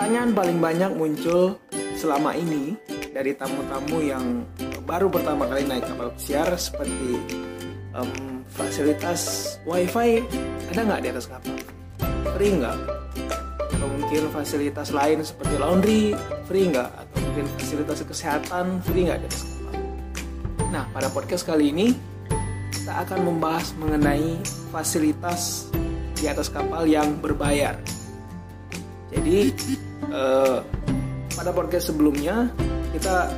pertanyaan paling banyak muncul selama ini dari tamu-tamu yang baru pertama kali naik kapal pesiar seperti um, fasilitas wifi ada nggak di atas kapal? Free nggak? Atau mungkin fasilitas lain seperti laundry free nggak? Atau mungkin fasilitas kesehatan free nggak di atas kapal? Nah pada podcast kali ini kita akan membahas mengenai fasilitas di atas kapal yang berbayar. Jadi eh, pada podcast sebelumnya kita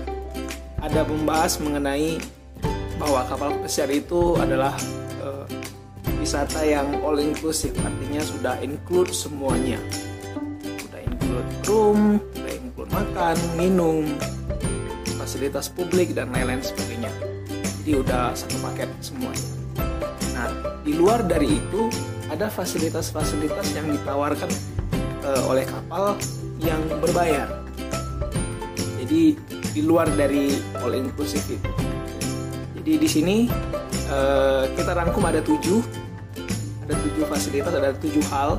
ada membahas mengenai bahwa kapal pesiar itu adalah eh, wisata yang all inclusive, artinya sudah include semuanya. Sudah include room, sudah include makan, minum, fasilitas publik dan lain-lain sebagainya. Jadi udah satu paket semuanya. Nah di luar dari itu ada fasilitas-fasilitas yang ditawarkan uh, oleh kapal yang berbayar. Jadi di luar dari all inclusive itu. Jadi di sini uh, kita rangkum ada tujuh. Ada tujuh fasilitas ada tujuh hal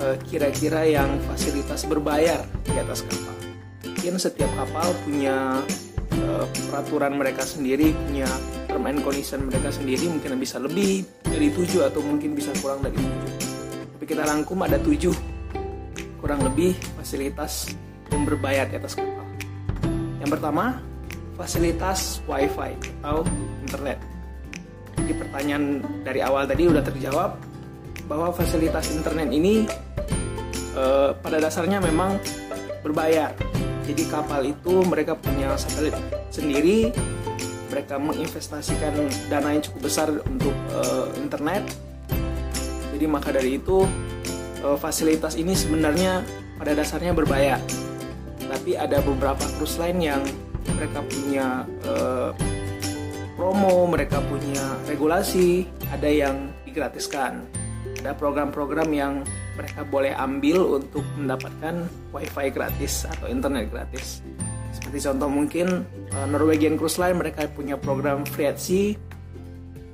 uh, kira-kira yang fasilitas berbayar di atas kapal. Mungkin setiap kapal punya uh, peraturan mereka sendiri punya term and condition mereka sendiri mungkin bisa lebih dari tujuh atau mungkin bisa kurang dari tujuh. Tapi kita rangkum ada tujuh kurang lebih fasilitas yang berbayar di atas kapal. Yang pertama fasilitas wifi atau internet. Jadi pertanyaan dari awal tadi udah terjawab bahwa fasilitas internet ini uh, pada dasarnya memang berbayar. Jadi kapal itu mereka punya satelit sendiri, mereka menginvestasikan dana yang cukup besar untuk uh, internet. Jadi maka dari itu uh, fasilitas ini sebenarnya pada dasarnya berbayar. Tapi ada beberapa cruise line yang mereka punya uh, promo, mereka punya regulasi, ada yang digratiskan. Ada program-program yang mereka boleh ambil untuk mendapatkan wifi gratis atau internet gratis. Seperti contoh mungkin uh, Norwegian Cruise Line mereka punya program free at sea.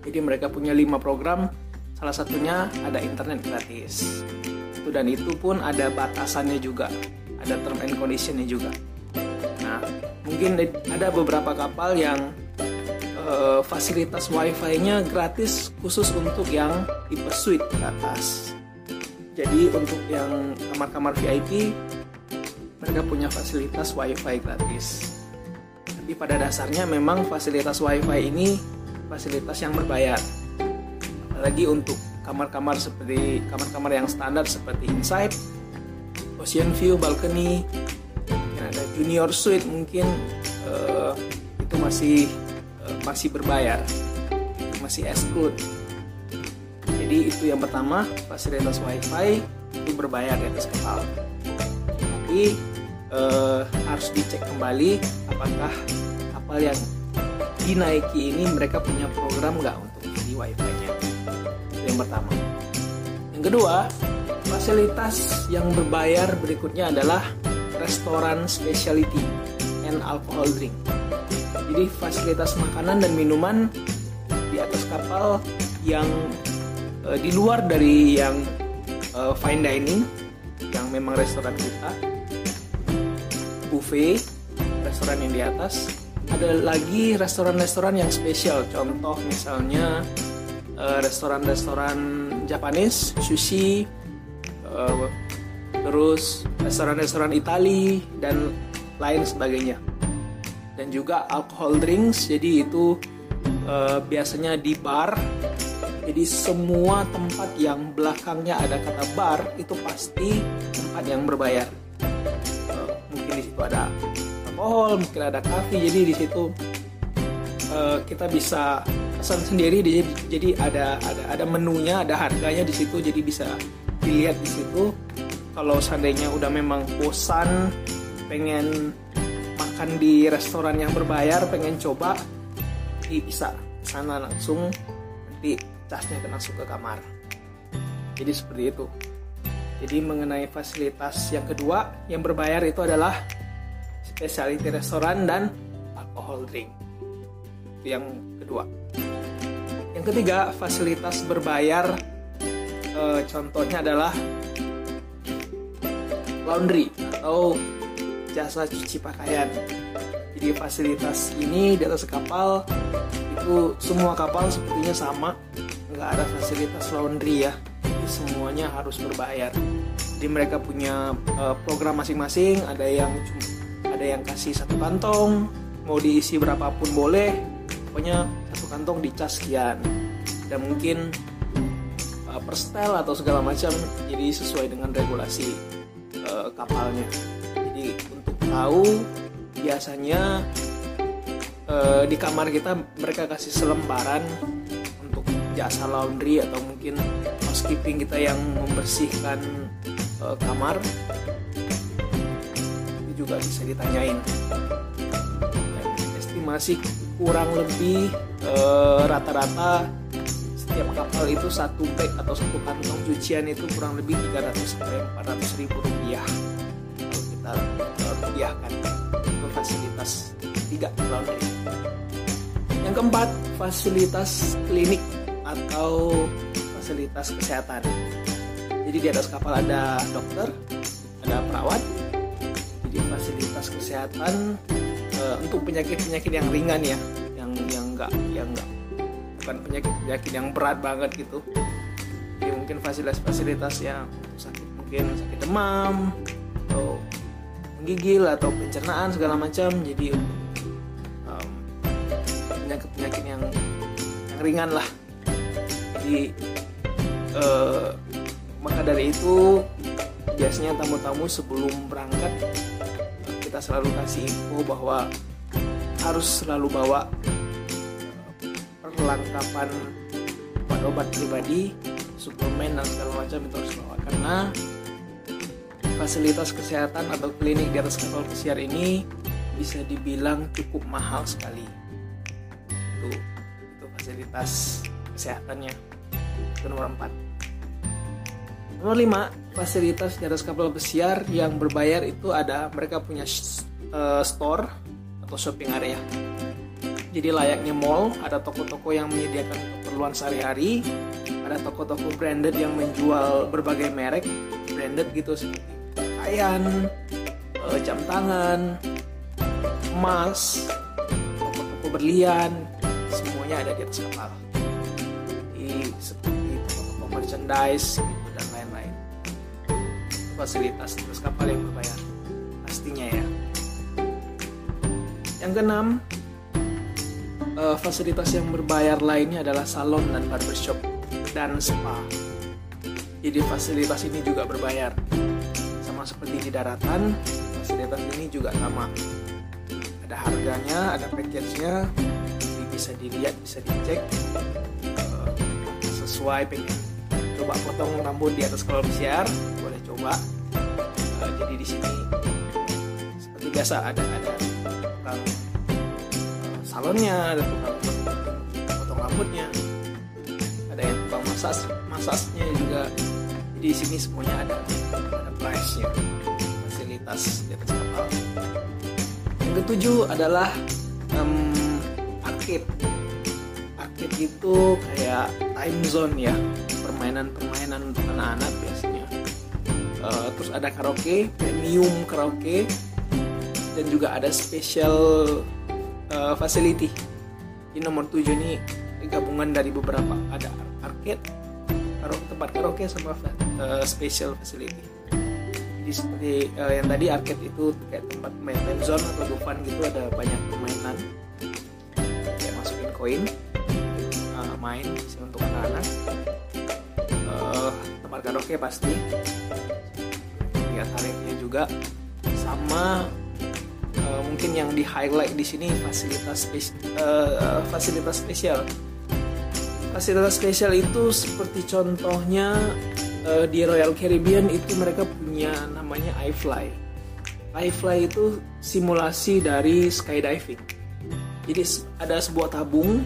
Jadi mereka punya 5 program, salah satunya ada internet gratis. Itu dan itu pun ada batasannya juga, ada term and conditionnya juga. Nah, mungkin ada beberapa kapal yang uh, fasilitas wifi-nya gratis khusus untuk yang tipe suite ke atas jadi untuk yang kamar-kamar VIP mereka punya fasilitas WiFi gratis. Tapi pada dasarnya memang fasilitas WiFi ini fasilitas yang berbayar. Apalagi untuk kamar-kamar seperti kamar-kamar yang standar seperti inside, ocean view, balcony, yang ada junior suite mungkin uh, itu masih uh, masih berbayar, masih exclude. Jadi itu yang pertama fasilitas wifi itu berbayar di atas kapal. Tapi eh, harus dicek kembali apakah kapal yang dinaiki ini mereka punya program nggak untuk di wifi-nya yang pertama. Yang kedua fasilitas yang berbayar berikutnya adalah restoran specialty and alcohol drink. Jadi fasilitas makanan dan minuman di atas kapal yang uh, di luar dari yang uh, fine dining yang memang restoran kita. Buffet restoran yang di atas. Ada lagi restoran-restoran yang spesial. Contoh misalnya uh, restoran-restoran Japanese sushi uh, terus restoran-restoran Itali dan lain sebagainya dan juga alcohol drinks jadi itu uh, biasanya di bar jadi semua tempat yang belakangnya ada kata bar itu pasti tempat yang berbayar. Uh, mungkin di situ ada alkohol, mungkin ada kafe. Jadi di situ uh, kita bisa pesan sendiri. Jadi, jadi ada ada ada menunya, ada harganya di situ. Jadi bisa dilihat di situ. Kalau seandainya udah memang bosan, pengen makan di restoran yang berbayar, pengen coba, bisa sana langsung nanti tasnya kena masuk ke kamar jadi seperti itu jadi mengenai fasilitas yang kedua yang berbayar itu adalah specialty restoran dan alcohol drink itu yang kedua yang ketiga fasilitas berbayar e, contohnya adalah laundry atau jasa cuci pakaian. Jadi fasilitas ini di atas kapal itu semua kapal sepertinya sama, nggak ada fasilitas laundry ya. Jadi semuanya harus berbayar. Jadi mereka punya uh, program masing-masing, ada yang ada yang kasih satu kantong, mau diisi berapapun boleh, pokoknya satu kantong dicas sekian. Dan mungkin uh, per style atau segala macam, jadi sesuai dengan regulasi uh, kapalnya. Jadi untuk tahu biasanya uh, di kamar kita mereka kasih selembaran untuk jasa laundry atau mungkin housekeeping kita yang membersihkan uh, kamar itu juga bisa ditanyain Dan estimasi kurang lebih rata-rata uh, setiap kapal itu satu bag atau satu kantong cucian itu kurang lebih 300 sampai 400 ribu rupiah. Kalau kita rupiahkan. Itu fasilitas tiga laundry yang keempat fasilitas klinik atau fasilitas kesehatan. Jadi di atas kapal ada dokter ada perawat. Jadi fasilitas kesehatan e, untuk penyakit-penyakit yang ringan ya yang yang enggak yang enggak bukan penyakit-penyakit yang berat banget gitu. Jadi mungkin fasilitas-fasilitas yang sakit mungkin sakit demam atau menggigil atau pencernaan segala macam. Jadi um, penyakit-penyakit yang yang ringan lah. Jadi uh, maka dari itu biasanya tamu-tamu sebelum berangkat kita selalu kasih info bahwa harus selalu bawa perlengkapan obat-obat pribadi, suplemen dan segala macam itu harus bawa karena fasilitas kesehatan atau klinik di atas kapal pesiar ini bisa dibilang cukup mahal sekali. Itu itu fasilitas kesehatannya. Itu nomor 4. Nomor 5, fasilitas di atas kapal pesiar yang berbayar itu ada mereka punya uh, store atau shopping area jadi layaknya mall, ada toko-toko yang menyediakan keperluan sehari-hari, ada toko-toko branded yang menjual berbagai merek branded gitu seperti pakaian, eh, jam tangan, emas, toko-toko berlian, semuanya ada di atas kapal. Di seperti toko-toko merchandise gitu. Fasilitas atas kapal yang berbayar, pastinya ya. Yang keenam, uh, fasilitas yang berbayar lainnya adalah salon dan barbershop dan spa. Jadi fasilitas ini juga berbayar. Sama seperti di daratan, fasilitas ini juga sama. Ada harganya, ada package-nya, jadi bisa dilihat, bisa dicek uh, sesuai pengen coba potong rambut di atas kolom siar, coba. Uh, jadi di sini. Seperti biasa ada ada tukang salonnya ada tukang potong rambutnya ada yang tukang masas masasnya juga. Jadi di sini semuanya ada ada price nya fasilitas di atas kapal. Yang ketujuh adalah um, arcade arcade itu kayak time zone ya permainan-permainan untuk anak-anak biasanya uh, terus ada karaoke premium karaoke dan juga ada special uh, facility. Di nomor 7 ini gabungan dari beberapa ada arcade, karaoke, tempat karaoke sama uh, special facility. Jadi seperti uh, yang tadi arcade itu kayak tempat main, zone atau fun gitu ada banyak permainan kayak masukin koin uh, main untuk anak-anak. Karaoke pasti lihat tarifnya juga sama uh, mungkin yang di highlight di sini fasilitas spesial, uh, fasilitas spesial. Fasilitas spesial itu seperti contohnya uh, di Royal Caribbean itu mereka punya namanya iFly. iFly itu simulasi dari skydiving. Jadi ada sebuah tabung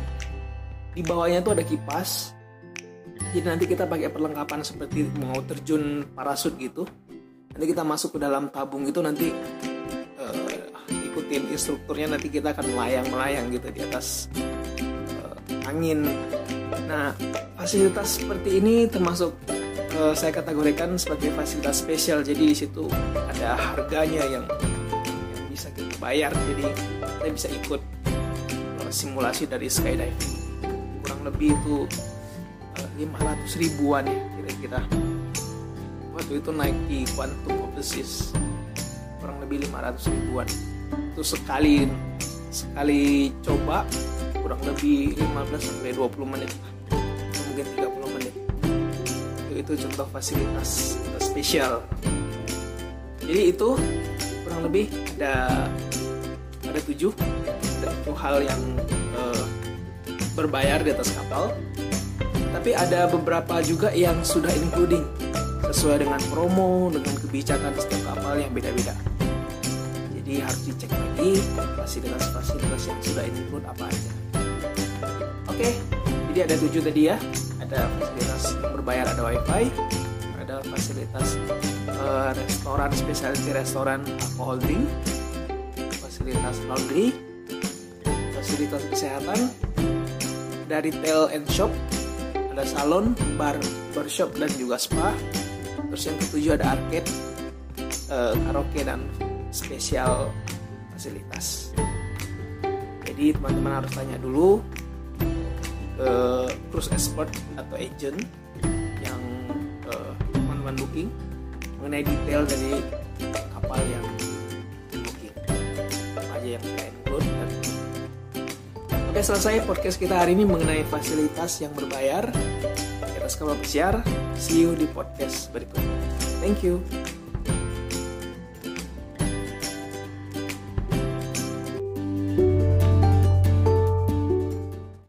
di bawahnya itu ada kipas. Jadi nanti kita pakai perlengkapan seperti mau terjun parasut gitu. Nanti kita masuk ke dalam tabung itu nanti ikutin instrukturnya nanti kita akan melayang-melayang gitu di atas uh, angin. Nah, fasilitas seperti ini termasuk uh, saya kategorikan sebagai fasilitas spesial. Jadi di situ ada harganya yang yang bisa kita bayar. Jadi kita bisa ikut uh, simulasi dari skydiving. Kurang lebih itu uh, 500 ribuan ya kira-kira. Waktu itu naik di Quantum of Seas kurang lebih 500 ribuan. Itu sekali sekali coba kurang lebih 15 sampai 20 menit mungkin 30 menit itu, itu contoh fasilitas spesial jadi itu kurang lebih ada ada tujuh ada tujuh hal yang uh, berbayar di atas kapal tapi ada beberapa juga yang sudah including sesuai dengan promo dengan kebijakan setiap kapal yang beda-beda. Jadi harus dicek lagi fasilitas-fasilitas yang sudah include apa aja. Oke jadi ada tujuh tadi ya. Ada fasilitas berbayar ada wifi ada fasilitas uh, restoran spesialty restoran alcohol drink fasilitas laundry fasilitas kesehatan ada retail and shop ada salon bar barbershop dan juga spa terus yang ketujuh ada arcade uh, karaoke dan spesial fasilitas. Jadi teman-teman harus tanya dulu ke cruise expert atau agent yang uh, teman-teman booking mengenai detail dari selesai podcast kita hari ini mengenai fasilitas yang berbayar. Kita sekarang pesiar. See you di podcast berikutnya. Thank you.